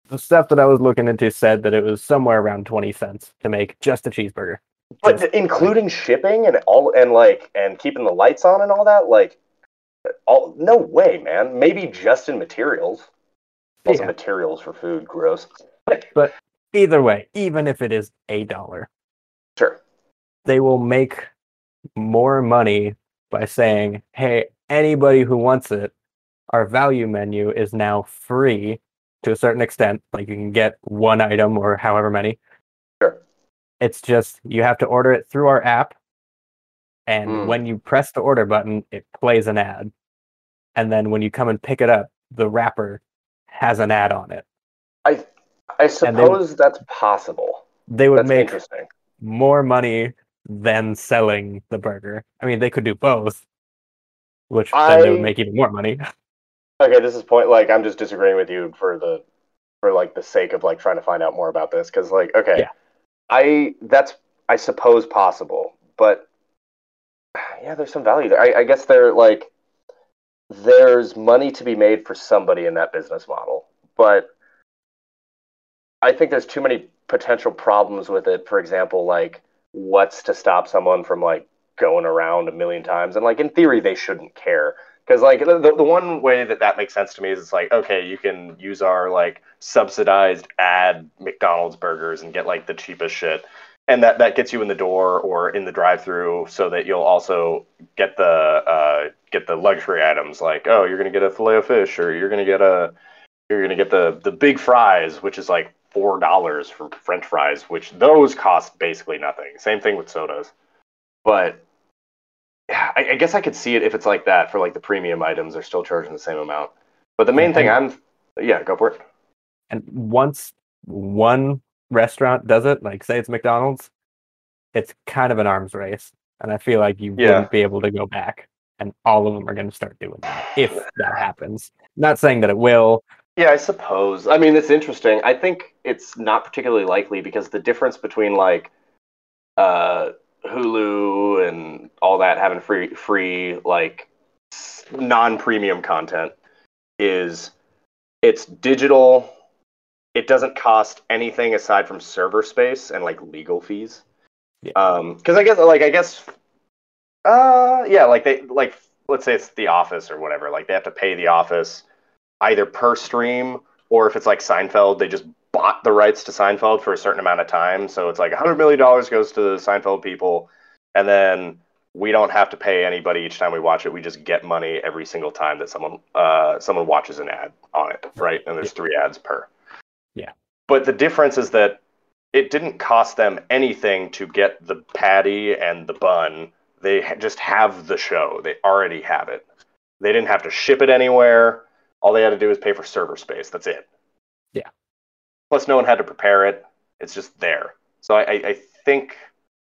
B: The stuff that I was looking into said that it was somewhere around 20 cents to make just a cheeseburger.
A: But
B: Just-
A: including shipping and all and like and keeping the lights on and all that, like all no way, man. Maybe just in materials. Also
B: Yeah.
A: materials for food, gross.
B: But either way, even if it is a dollar,
A: Sure.
B: they will make more money by saying, hey, anybody who wants it, our value menu is now free to a certain extent. Like you can get one item or however many.
A: Sure.
B: It's just you have to order it through our app. And
A: Mm.
B: when you press the order button, it plays an ad. And then when you come and pick it up, the wrapper has an ad on it.
A: I I
B: And they-
A: suppose that's possible.
B: They would
A: That's
B: make
A: interesting.
B: more money than selling the burger. I mean, they could do both, which then they would make even more money.
A: Okay, this is point like I'm just disagreeing with you for the for like the sake of like trying to find out more about this because like okay,
B: Yeah.
A: I that's I suppose possible, but yeah, there's some value there. I, I guess there like there's money to be made for somebody in that business model, but I think there's too many potential problems with it. For example, like what's to stop someone from like going around a million times, and like in theory they shouldn't care. Because like the, the one way that that makes sense to me is it's like okay you can use our like subsidized ad mcdonald's burgers and get like the cheapest shit and that that gets you in the door or in the drive-through so that you'll also get the uh, get the luxury items like oh you're gonna get a fillet of fish or you're gonna get a you're gonna get the the big fries which is like four dollars for french fries which those cost basically nothing. Same thing with sodas. But I, I guess I could see it if it's like that for like the premium items, they're still charging the same amount. But the main thing I'm, yeah, go for it.
B: And once one restaurant does it, like say it's McDonald's, it's kind of an arms race. And I feel like you
A: Yeah.
B: wouldn't be able to go back. And all of them are going to start doing that if that happens. Not saying that it will.
A: Yeah, I suppose. I mean, it's interesting. I think it's not particularly likely because the difference between like uh, Hulu and all that having free, free like non-premium content is it's digital. It doesn't cost anything aside from server space and like legal fees.
B: Yeah.
A: Um, because I guess like I guess, uh, yeah, like they like let's say it's The Office or whatever. Like they have to pay The Office either per stream or if it's like Seinfeld, they just bought the rights to Seinfeld for a certain amount of time. So it's like $100 million goes to the Seinfeld people. And then we don't have to pay anybody each time we watch it. We just get money every single time that someone uh, someone watches an ad on it, right? And there's three ads per.
B: Yeah.
A: But the difference is that it didn't cost them anything to get the patty and the bun. They just have the show. They already have it. They didn't have to ship it anywhere. All they had to do is pay for server space. That's it. Plus, no one had to prepare it. It's just there. So I, I, I think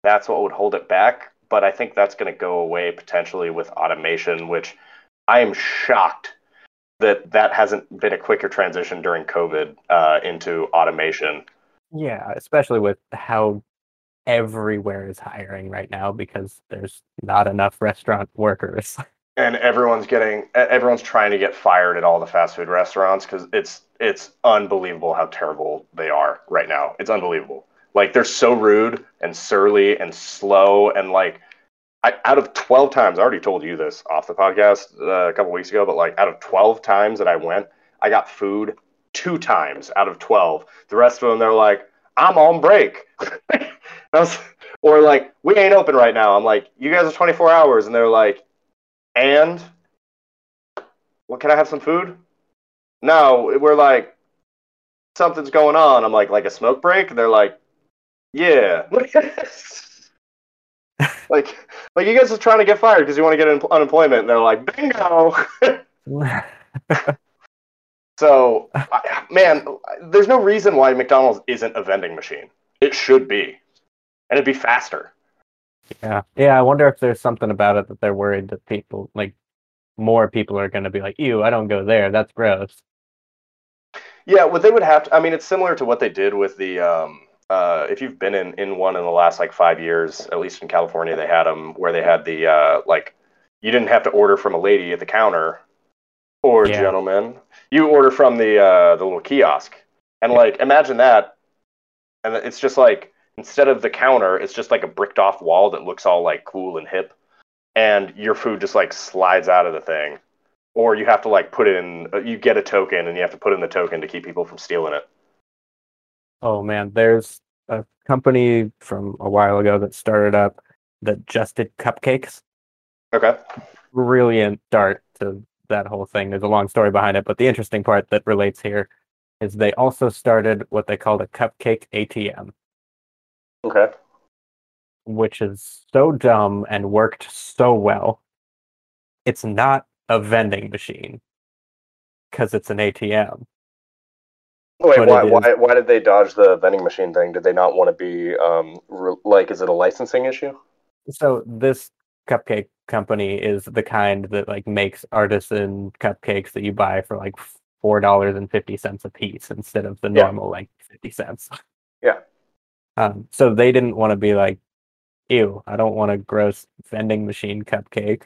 A: that's what would hold it back. But I think that's going to go away potentially with automation, which I am shocked that that hasn't been a quicker transition during COVID uh, into automation.
B: Yeah, especially with how everywhere is hiring right now because there's not enough restaurant workers.
A: and everyone's getting everyone's trying to get fired at all the fast food restaurants because it's it's unbelievable how terrible they are right now it's unbelievable like they're so rude and surly and slow and like I, out of 12 times i already told you this off the podcast uh, a couple weeks ago but like out of 12 times that i went i got food two times out of 12 the rest of them they're like I'm on break. Was, or like, we ain't open right now. I'm like, you guys are 24 hours, and they're like, and what? Can I have some food? No, we're like, something's going on. I'm like, like a smoke break. And they're like, yeah. like, like you guys are trying to get fired because you want to get un- unemployment. And they're like, bingo. so, I, man, there's no reason why McDonald's isn't a vending machine. It should be, and it'd be faster.
B: Yeah, yeah. I wonder if there's something about it that they're worried that people, like, more people are going to be like, "Ew, I don't go there. That's gross."
A: Yeah, what they would have to. I mean, it's similar to what they did with the. Um, uh, if you've been in, in one in the last like five years, at least in California, they had them where they had the uh, like, you didn't have to order from a lady at the counter, or
B: Yeah.
A: gentlemen. You order from the uh, the little kiosk, and like imagine that, and it's just like instead of the counter, it's just like a bricked off wall that looks all like cool and hip, and your food just like slides out of the thing, or you have to like put in, uh, you get a token and you have to put in the token to keep people from stealing it.
B: Oh man, there's a company from a while ago that started up that just did cupcakes.
A: Okay.
B: Brilliant start to that whole thing. There's a long story behind it, but the interesting part that relates here is they also started what they called a cupcake ATM,
A: Okay.
B: which is so dumb and worked so well. It's not a vending machine because it's an ATM.
A: Wait,
B: But
A: why, why, why did they dodge the vending machine thing? Did they not want to be, um, re- like, is it a licensing issue?
B: So this cupcake company is the kind that like makes artisan cupcakes that you buy for like four dollars and fifty cents a piece instead of the
A: Yeah.
B: normal like fifty cents. Um, so they didn't want to be like, ew, I don't want a gross vending machine cupcake.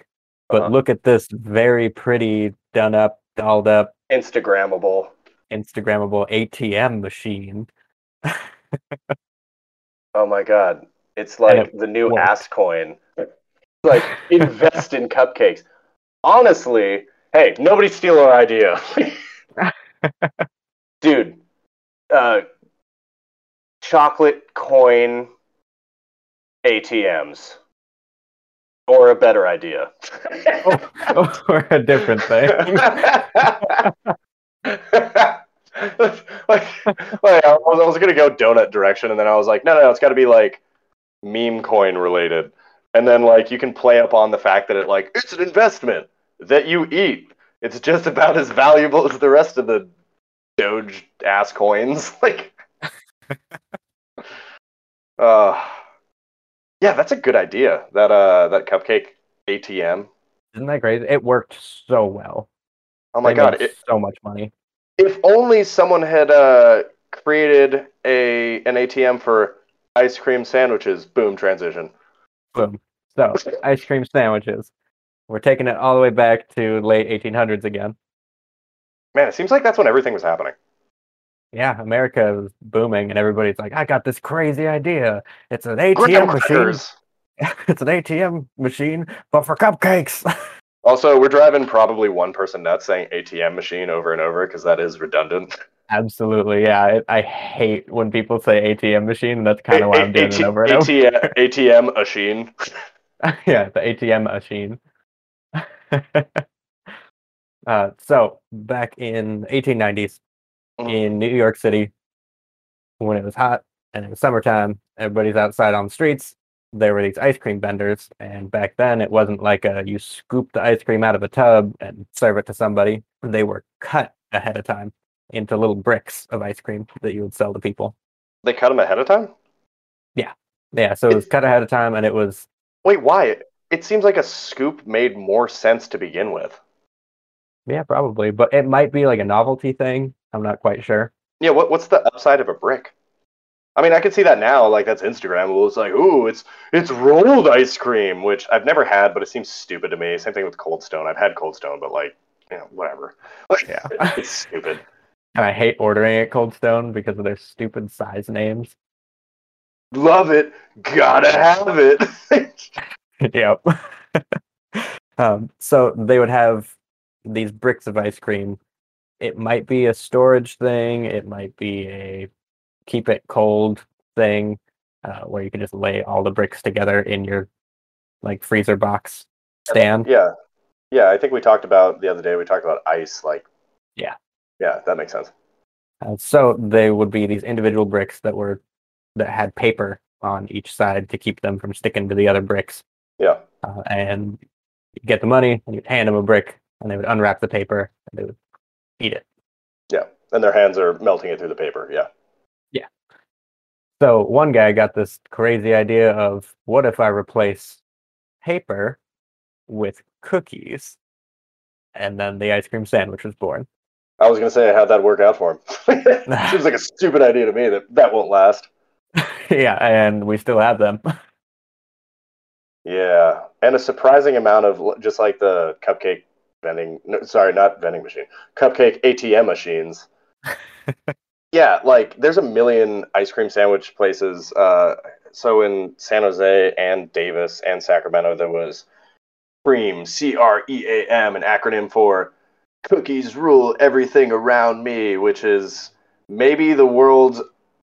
B: But
A: Uh-huh.
B: look at this very pretty, done up, dolled up,
A: Instagrammable.
B: Instagrammable ATM machine.
A: Oh my god. It's like
B: it
A: the new
B: worked.
A: ass coin. Like, invest in cupcakes. Honestly, hey, nobody steal our idea. Dude, uh, chocolate coin ATMs. Or a better idea.
B: Oh, or a different thing.
A: like, like I was, I was gonna go donut direction, and then I was like, no, no, no, it's got to be like meme coin related, and then like you can play up on the fact that it like it's an investment that you eat. It's just about as valuable as the rest of the Doge ass coins. Like, uh, yeah, that's a good idea. That uh, that cupcake ATM.
B: Isn't that great? It worked so well.
A: Oh my
B: They
A: god, it,
B: so much money.
A: if only someone had uh, created a an ATM for ice cream sandwiches. Boom, transition.
B: Boom. So, ice cream sandwiches. We're taking it all the way back to late 1800s again.
A: Man, it seems like that's when everything was happening.
B: Yeah, America is booming, and everybody's like, "I got this crazy idea. It's an ATM machine. it's an ATM machine, but for cupcakes."
A: Also, we're driving probably one person nuts saying ATM machine over and over because that is redundant.
B: Absolutely, yeah. I, I hate when people say ATM machine, and that's kind of why I'm doing it over and over.
A: ATM, ATM machine.
B: yeah, the ATM machine. uh, so back in 1890s
A: Mhm.
B: In New York City, when it was hot and it was summertime, everybody's outside on the streets. There were these ice cream vendors, and back then it wasn't like a you scoop the ice cream out of a tub and serve it to somebody. They were cut ahead of time into little bricks of ice cream that you would sell to people.
A: They cut them ahead of time.
B: Yeah, yeah. so it was cut ahead of time, and it was
A: Wait, why? It seems like a scoop made more sense to begin with.
B: yeah, probably, but it might be like a novelty thing. I'm not quite sure.
A: Yeah, what, what's the upside of a brick? I mean, I can see that now. Like that's Instagrammable. It's like, ooh, it's it's rolled ice cream, which I've never had, but it seems stupid to me. Same thing with Cold Stone. I've had Cold Stone, but like, you know, whatever. Like,
B: Yeah.
A: it's stupid.
B: And I hate ordering at Cold Stone because of their stupid size names.
A: Love it. Gotta have it.
B: yep. um, so they would have these bricks of ice cream. It might be a storage thing. It might be a keep it cold thing, uh, where you can just lay all the bricks together in your like freezer box stand.
A: Yeah, yeah. I think we talked about the other day. We talked about ice. Like,
B: Yeah.
A: yeah, that makes sense.
B: Uh, so they would be these individual bricks that were that had paper on each side to keep them from sticking to the other bricks.
A: Yeah,
B: Uh, and you get the money, and you'd hand them a brick, and they would unwrap the paper, and they would eat it.
A: yeah. And their hands are melting it through the paper. Yeah. Yeah.
B: So one guy got this crazy idea of what if I replace paper with cookies, and then the ice cream sandwich was born.
A: I was gonna say how'd that work out for him? Seems like a stupid idea to me. That that won't last.
B: yeah, and we still have them.
A: Yeah, and a surprising amount of just like the cupcake vending. No, sorry, not vending machine. Cupcake ATM machines. yeah, like there's a million ice cream sandwich places. Uh, so in San Jose and Davis and Sacramento, there was Cream, C R E A M, an acronym for Cookies Rule Everything Around Me, which is maybe the world's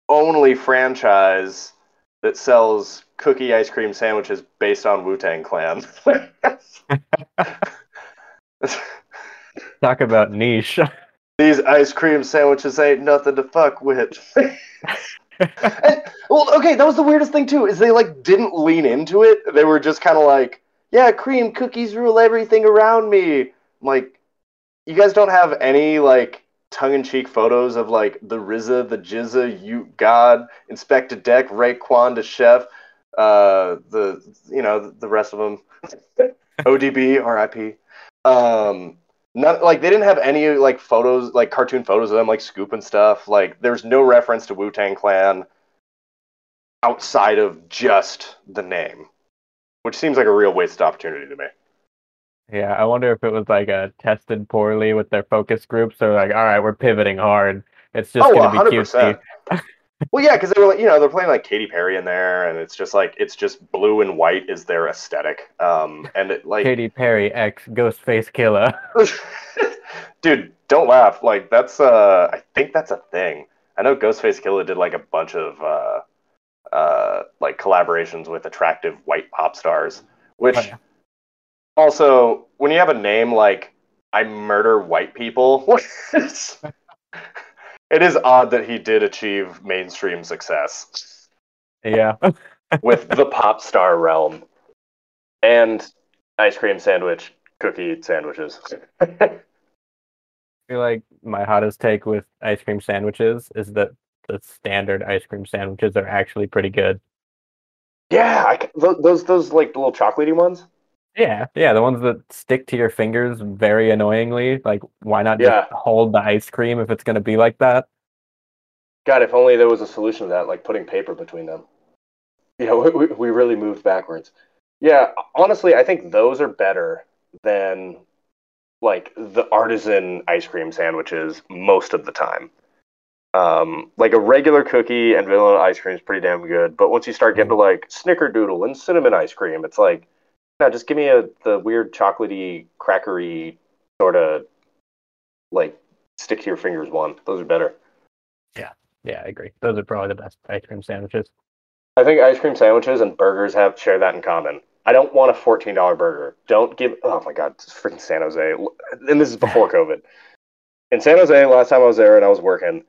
A: only franchise that sells cookie ice cream sandwiches based on Wu Tang Clan.
B: Talk about niche.
A: These ice cream sandwiches ain't nothing to fuck with. And- well, okay, that was the weirdest thing too. Is they like didn't lean into it. They were just kind of like, "Yeah, cream cookies rule everything around me." I'm like, you guys don't have any like tongue-in-cheek photos of like the RZA, the GZA, you God, Inspectah Deck, Raekwon, the Chef, uh, the you know the rest of them, ODB, RIP. Um, not like they didn't have any like photos, like cartoon photos of them like scoop and stuff. Like there's no reference to Wu Tang Clan outside of just the name, which seems like a real wasted opportunity to me.
B: Yeah, I wonder if it was like a tested poorly with their focus groups. So like, all right, we're pivoting hard. It's just
A: oh,
B: gonna be cutesy.
A: Well, yeah, because they were like, you know, they're playing like Katy Perry in there, and it's just like it's just blue and white is their aesthetic. Um, and it like
B: Katy Perry X Ghostface Killah.
A: Dude, don't laugh. Like that's uh I think that's a thing. I know Ghostface Killah did like a bunch of uh uh like collaborations with attractive white pop stars, which
B: Oh, yeah.
A: also when you have a name like I murder white people, it is odd that he did achieve mainstream success
B: Yeah.
A: with the pop star realm and ice cream sandwich, cookie sandwiches.
B: I feel like my hottest take with ice cream sandwiches is that the standard ice cream sandwiches are actually pretty good.
A: Yeah, I, those those like the little chocolatey ones.
B: Yeah, yeah, the ones that stick to your fingers very annoyingly. Like, why not
A: Yeah.
B: just hold the ice cream if it's gonna be like that?
A: God, if only there was a solution to that, like putting paper between them. Yeah, we, we- we really moved backwards. Yeah, honestly, I think those are better than like the artisan ice cream sandwiches most of the time. Um, like a regular cookie and vanilla ice cream is pretty damn good, but once you start getting to like snickerdoodle and cinnamon ice cream, it's like, no, just give me a the weird chocolatey, crackery sort of like stick to your fingers one. Those are better.
B: Yeah, yeah, I agree. Those are probably the best ice cream sandwiches.
A: I think ice cream sandwiches and burgers have share that in common. I don't want a fourteen dollar burger. Don't give. Oh my god, it's freaking San Jose. And this is before COVID. In San Jose, last time I was there and I was working,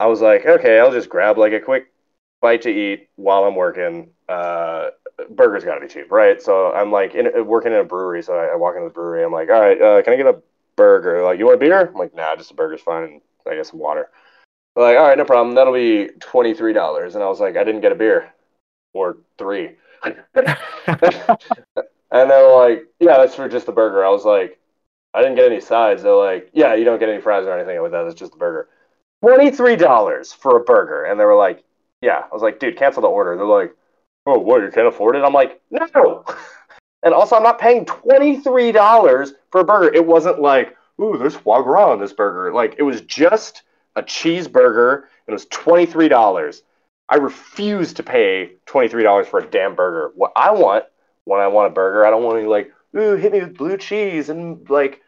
A: I was like, okay, I'll just grab like a quick bite to eat while I'm working. Uh, burgers got to be cheap, right? So I'm like in, working in a brewery. So I, I walk into the brewery. I'm like, all right, uh, can I get a burger? Like, you want a beer? I'm like, nah, just a burger's fine. And I get some water. They're like, all right, no problem. That'll be twenty three dollars. And I was like, I didn't get a beer or three. and they're like, yeah, that's for just the burger. I was like, I didn't get any sides. They're like, yeah, you don't get any fries or anything with that. It's just the burger. $23 for a burger. And they were like, yeah. I was like, dude, cancel the order. They're like, oh, what, you can't afford it? I'm like, no. And also, I'm not paying $23 for a burger. It wasn't like, ooh, there's foie gras on this burger. Like, it was just a cheeseburger, and it was $23. I refuse to pay $23 for a damn burger. What I want when I want a burger, I don't want to like, ooh, hit me with blue cheese and like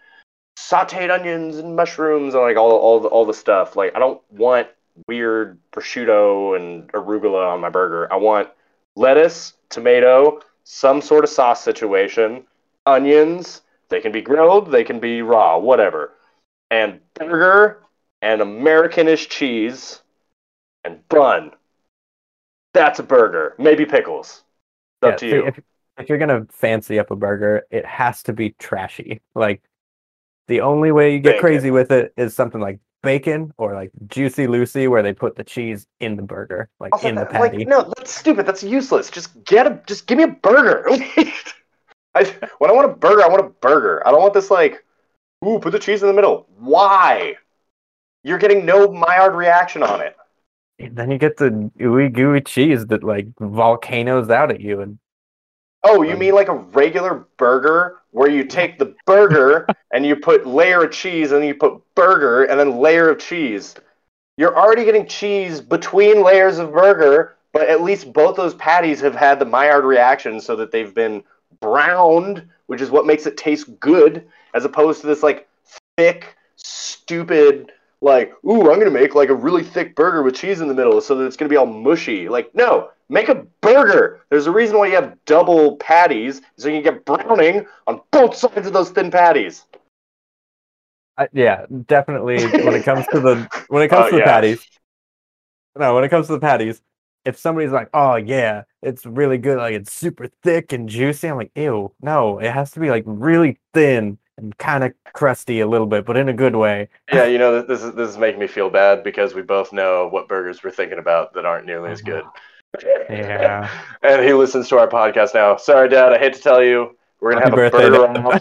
A: sauteed onions and mushrooms and like all all the, all the stuff. Like I don't want weird prosciutto and arugula on my burger. I want lettuce, tomato, some sort of sauce situation, onions. They can be grilled, they can be raw, whatever. And burger and Americanish cheese and bun. That's a burger. Maybe pickles. It's up to you.
B: If, if you're gonna fancy up a burger, it has to be trashy. Like the only way you get crazy with it is something like bacon or like Juicy Lucy, where they put the cheese in the burger, like
A: Also,
B: in the patty.
A: Like, no, that's stupid. That's useless. Just get a. Just give me a burger. I, when I want a burger, I want a burger. I don't want this like, ooh, put the cheese in the middle. Why? You're getting no Maillard reaction on it.
B: And then you get the ooey gooey cheese that like volcanoes out at you, and
A: Oh, you mean like a regular burger where you take the burger and you put layer of cheese and then you put burger and then layer of cheese. You're already getting cheese between layers of burger, but at least both those patties have had the Maillard reaction so that they've been browned, which is what makes it taste good, as opposed to this like thick, stupid, like, ooh, I'm gonna make like a really thick burger with cheese in the middle so that it's gonna be all mushy. Like, no, make a burger. There's a reason why you have double patties, so you can get browning on both sides of those thin patties.
B: I, yeah, definitely when it comes to the when it comes
A: Oh,
B: to the
A: yeah.
B: patties. No, when it comes to the patties, if somebody's like, "Oh yeah, it's really good, like it's super thick and juicy," I'm like, "Ew, no, it has to be like really thin and kind of crusty a little bit, but in a good way."
A: Yeah, you know, this is this is making me feel bad because we both know what burgers we're thinking about that aren't nearly as uh-huh. good.
B: Yeah.
A: and he listens to our podcast now. Sorry, Dad. I hate to tell you, we're gonna
B: Happy
A: have a
B: birthday,
A: burger.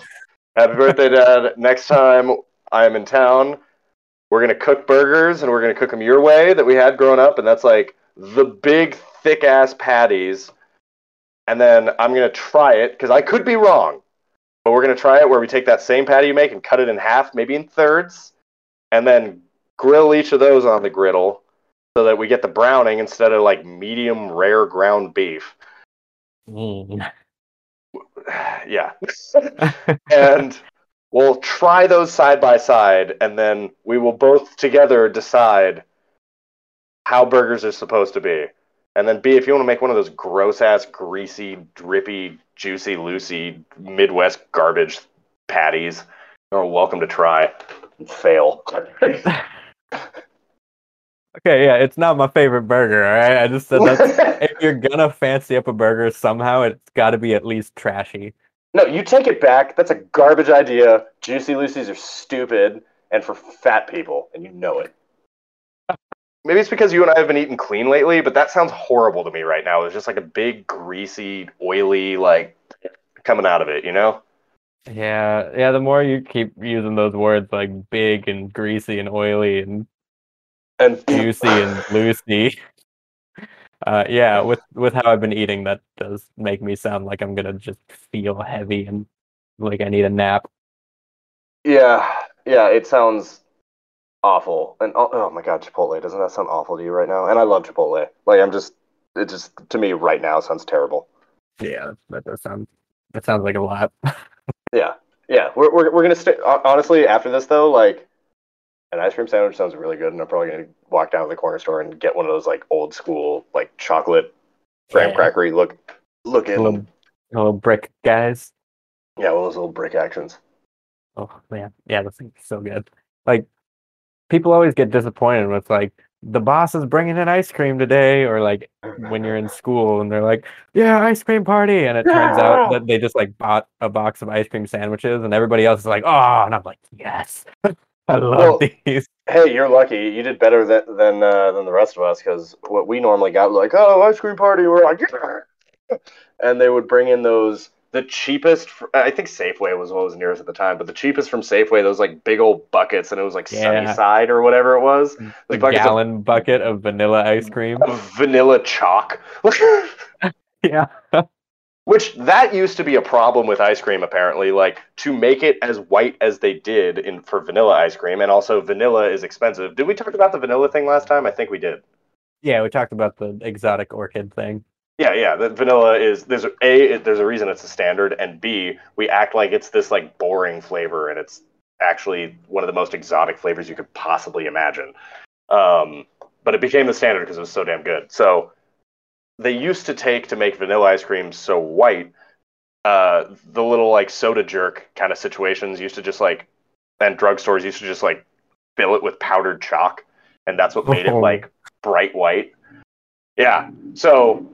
A: Happy birthday, Dad. Next time I am in town, we're gonna cook burgers and we're gonna cook them your way that we had growing up, and that's like the big thick ass patties. And then I'm gonna try it because I could be wrong, but we're gonna try it where we take that same patty you make and cut it in half, maybe in thirds, and then grill each of those on the griddle so that we get the browning instead of like medium rare ground beef.
B: Mm.
A: yeah. and we'll try those side by side, and then we will both together decide how burgers are supposed to be. And then B, if you want to make one of those gross ass, greasy, drippy, juicy, Lucy Midwest garbage patties, you're welcome to try and fail.
B: Okay, yeah, it's not my favorite burger. All right, I just said that if you're gonna fancy up a burger somehow, it's got to be at least trashy.
A: No, you take it back. That's a garbage idea. Juicy Lucy's are stupid and for fat people, and you know it. Maybe it's because you and I have been eating clean lately, but that sounds horrible to me right now. It's just like a big, greasy, oily, like coming out of it, you know?
B: Yeah, yeah. The more you keep using those words like big and greasy and oily and Juicy and loosey, uh, yeah, with with how I've been eating, that does make me sound like I'm gonna just feel heavy and like I need a nap.
A: yeah, yeah, it sounds awful. And oh, oh my god, Chipotle, doesn't that sound awful to you right now? And I love Chipotle. Like I'm just, it just to me right now sounds terrible.
B: Yeah, that does sound. That sounds like a lot.
A: Yeah, yeah. We're we're we're gonna stay. Honestly, after this though, like an ice cream sandwich sounds really good, and I'm probably gonna walk down to the corner store and get one of those like old school like chocolate graham
B: Yeah.
A: crackery look looking.
B: little, little brick guys.
A: Yeah, of those little brick actions.
B: Oh man, yeah, those things are so good. Like people always get disappointed with like the boss is bringing in ice cream today, or like when you're in school and they're like, "Yeah, ice cream party," and it turns out that they just like bought a box of ice cream sandwiches, and everybody else is like, "Oh," and I'm like, "Yes, I love
A: Well,
B: these."
A: Hey, you're lucky. You did better than than uh, than the rest of us because what we normally got was like, oh, ice cream party. We're like, yeah. and they would bring in those the cheapest. I think Safeway was what was nearest at the time, but the cheapest from Safeway, those like big old buckets, and it was like
B: Yeah.
A: Sunnyside or whatever it was.
B: The
A: Like buckets of-
B: gallon bucket of vanilla ice cream.
A: vanilla chalk.
B: Yeah,
A: Which that used to be a problem with ice cream apparently, like to make it as white as they did in for vanilla ice cream, and also vanilla is expensive. Did we talk about the vanilla thing last time? I think we did.
B: yeah. We talked about the exotic orchid thing.
A: Yeah, yeah. The vanilla is there's a it- there's a reason it's a standard, and b we act like it's this like boring flavor, and it's actually one of the most exotic flavors you could possibly imagine. Um, but it became the standard because it was so damn good. So they used to take to make vanilla ice cream so white. Uh, the little like soda jerk kind of situations used to just like, and drugstores used to just like fill it with powdered chalk, and that's what made it
B: Oh.
A: like bright white. Yeah. So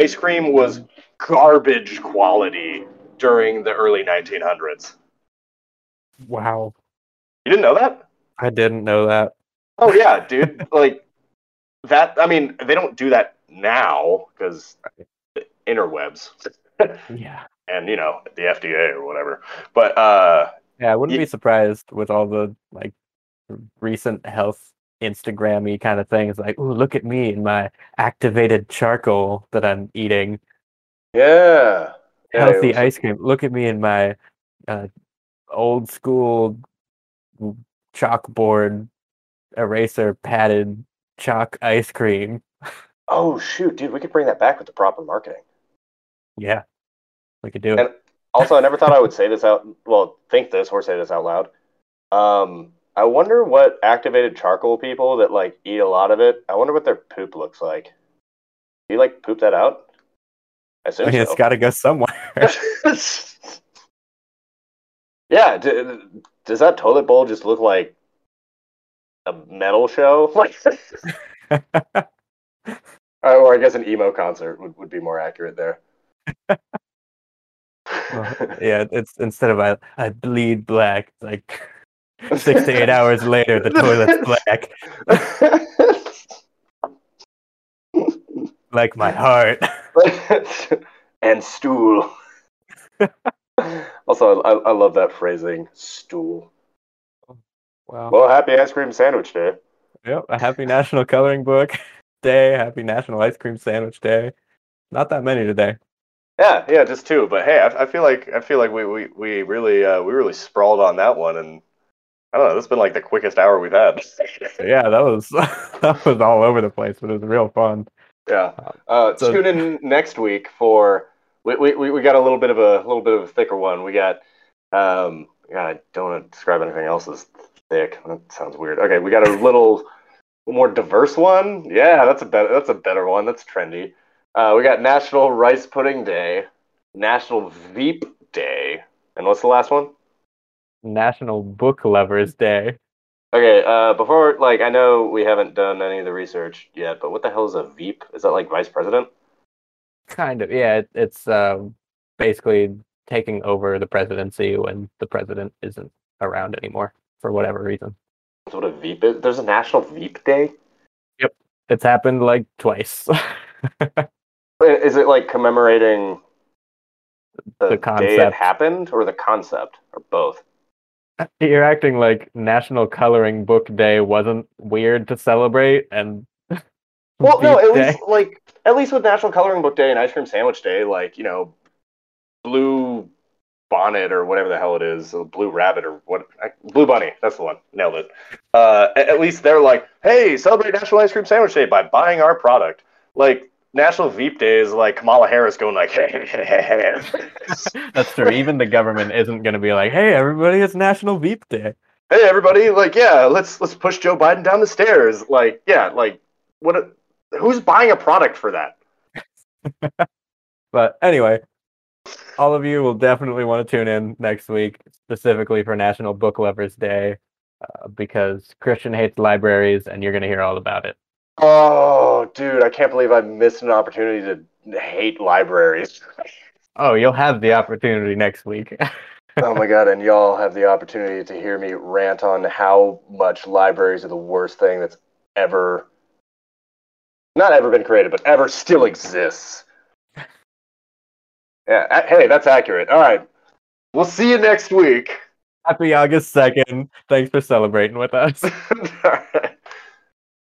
A: ice cream was garbage quality during the early 1900s.
B: Wow.
A: You didn't know that?
B: I didn't know that.
A: Oh yeah, dude. like that. I mean, they don't do that now because interwebs
B: Yeah.
A: and you know the FDA or whatever. But uh,
B: Yeah, I wouldn't
A: Ye-
B: be surprised with all the like recent health Instagrammy kind of things like, oh, look at me and my activated charcoal that I'm eating.
A: yeah, Yeah,
B: Healthy
A: was-
B: ice cream. Look at me and my uh, old school chalkboard eraser padded chalk ice cream."
A: Oh shoot, dude, we could bring that back with the proper marketing.
B: Yeah. We could do it.
A: And- Also, I never thought I would say this out. Well, think this or say this out loud. Um, I wonder what activated charcoal people that like eat a lot of it. I wonder what their poop looks like. Do you like poop that out? I
B: I
A: assume
B: mean, it's
A: so.
B: got to go somewhere.
A: yeah. D- does that toilet bowl just look like a metal show? Like, Uh, or I guess an emo concert would, would be more accurate there.
B: yeah, it's instead of I, I bleed black, like six to eight hours later, the toilet's black, like my heart.
A: and stool. also, I, I love that phrasing, stool.
B: Wow.
A: Well, happy ice cream sandwich day.
B: Yep. A happy National Coloring Book Day. Happy National Ice Cream Sandwich Day. Not that many today.
A: Yeah, yeah, just two. But hey, I, I feel like I feel like we we, we really uh, we really sprawled on that one, and I don't know. This has been like the quickest hour we've had.
B: Yeah, that was that was all over the place, but it was real fun.
A: yeah. Uh,
B: So-
A: tune in next week for we, we we we got a little bit of a little bit of a thicker one. We got um. Yeah, I don't want to describe anything else as thick. That sounds weird. Okay, we got a little more diverse one. Yeah, that's a better that's a better one. That's trendy. Uh, we got National Rice Pudding Day, National Veep Day, and what's the last one?
B: National Book Lovers Day.
A: Okay, uh, before like I know we haven't done any of the research yet, but what the hell is a Veep? Is that like vice president?
B: Kind of, yeah. It, it's um, basically taking over the presidency when the president isn't around anymore for whatever reason.
A: That's what a Veep is. There's a National Veep Day.
B: Yep, it's happened like twice.
A: Is it like commemorating the,
B: The
A: day it happened, or the concept, or both?
B: Uh, you're acting like National Coloring Book Day wasn't weird to celebrate, and
A: Well, no,
B: Veep
A: at
B: Day-
A: least like at least with National Coloring Book Day and Ice Cream Sandwich Day, like you know, Blue Bonnet or whatever the hell it is, Blue Rabbit or what, Blue Bunny. That's the one. Nailed it. Uh, at, at least they're like, hey, celebrate National Ice Cream Sandwich Day by buying our product. Like National Veep Day is like Kamala Harris going like, hey, hey, hey, hey.
B: that's true. Even the government isn't going to be like, "Hey, everybody, it's National Veep Day."
A: hey everybody, like yeah, let's let's push Joe Biden down the stairs. Like yeah, like what? A, who's buying a product for that?
B: But anyway, all of you will definitely want to tune in next week, specifically for National Book Lovers Day, uh, because Christian hates libraries, and you're going to hear all about it.
A: Oh, dude, I can't believe I missed an opportunity to hate libraries.
B: Oh, you'll have the opportunity next week.
A: oh my god, and y'all have the opportunity to hear me rant on how much libraries are the worst thing that's ever not ever been created, but ever still exists. Yeah, hey, that's accurate. All right. We'll see you next week.
B: Happy August 2nd. Thanks for celebrating with us.
A: All right.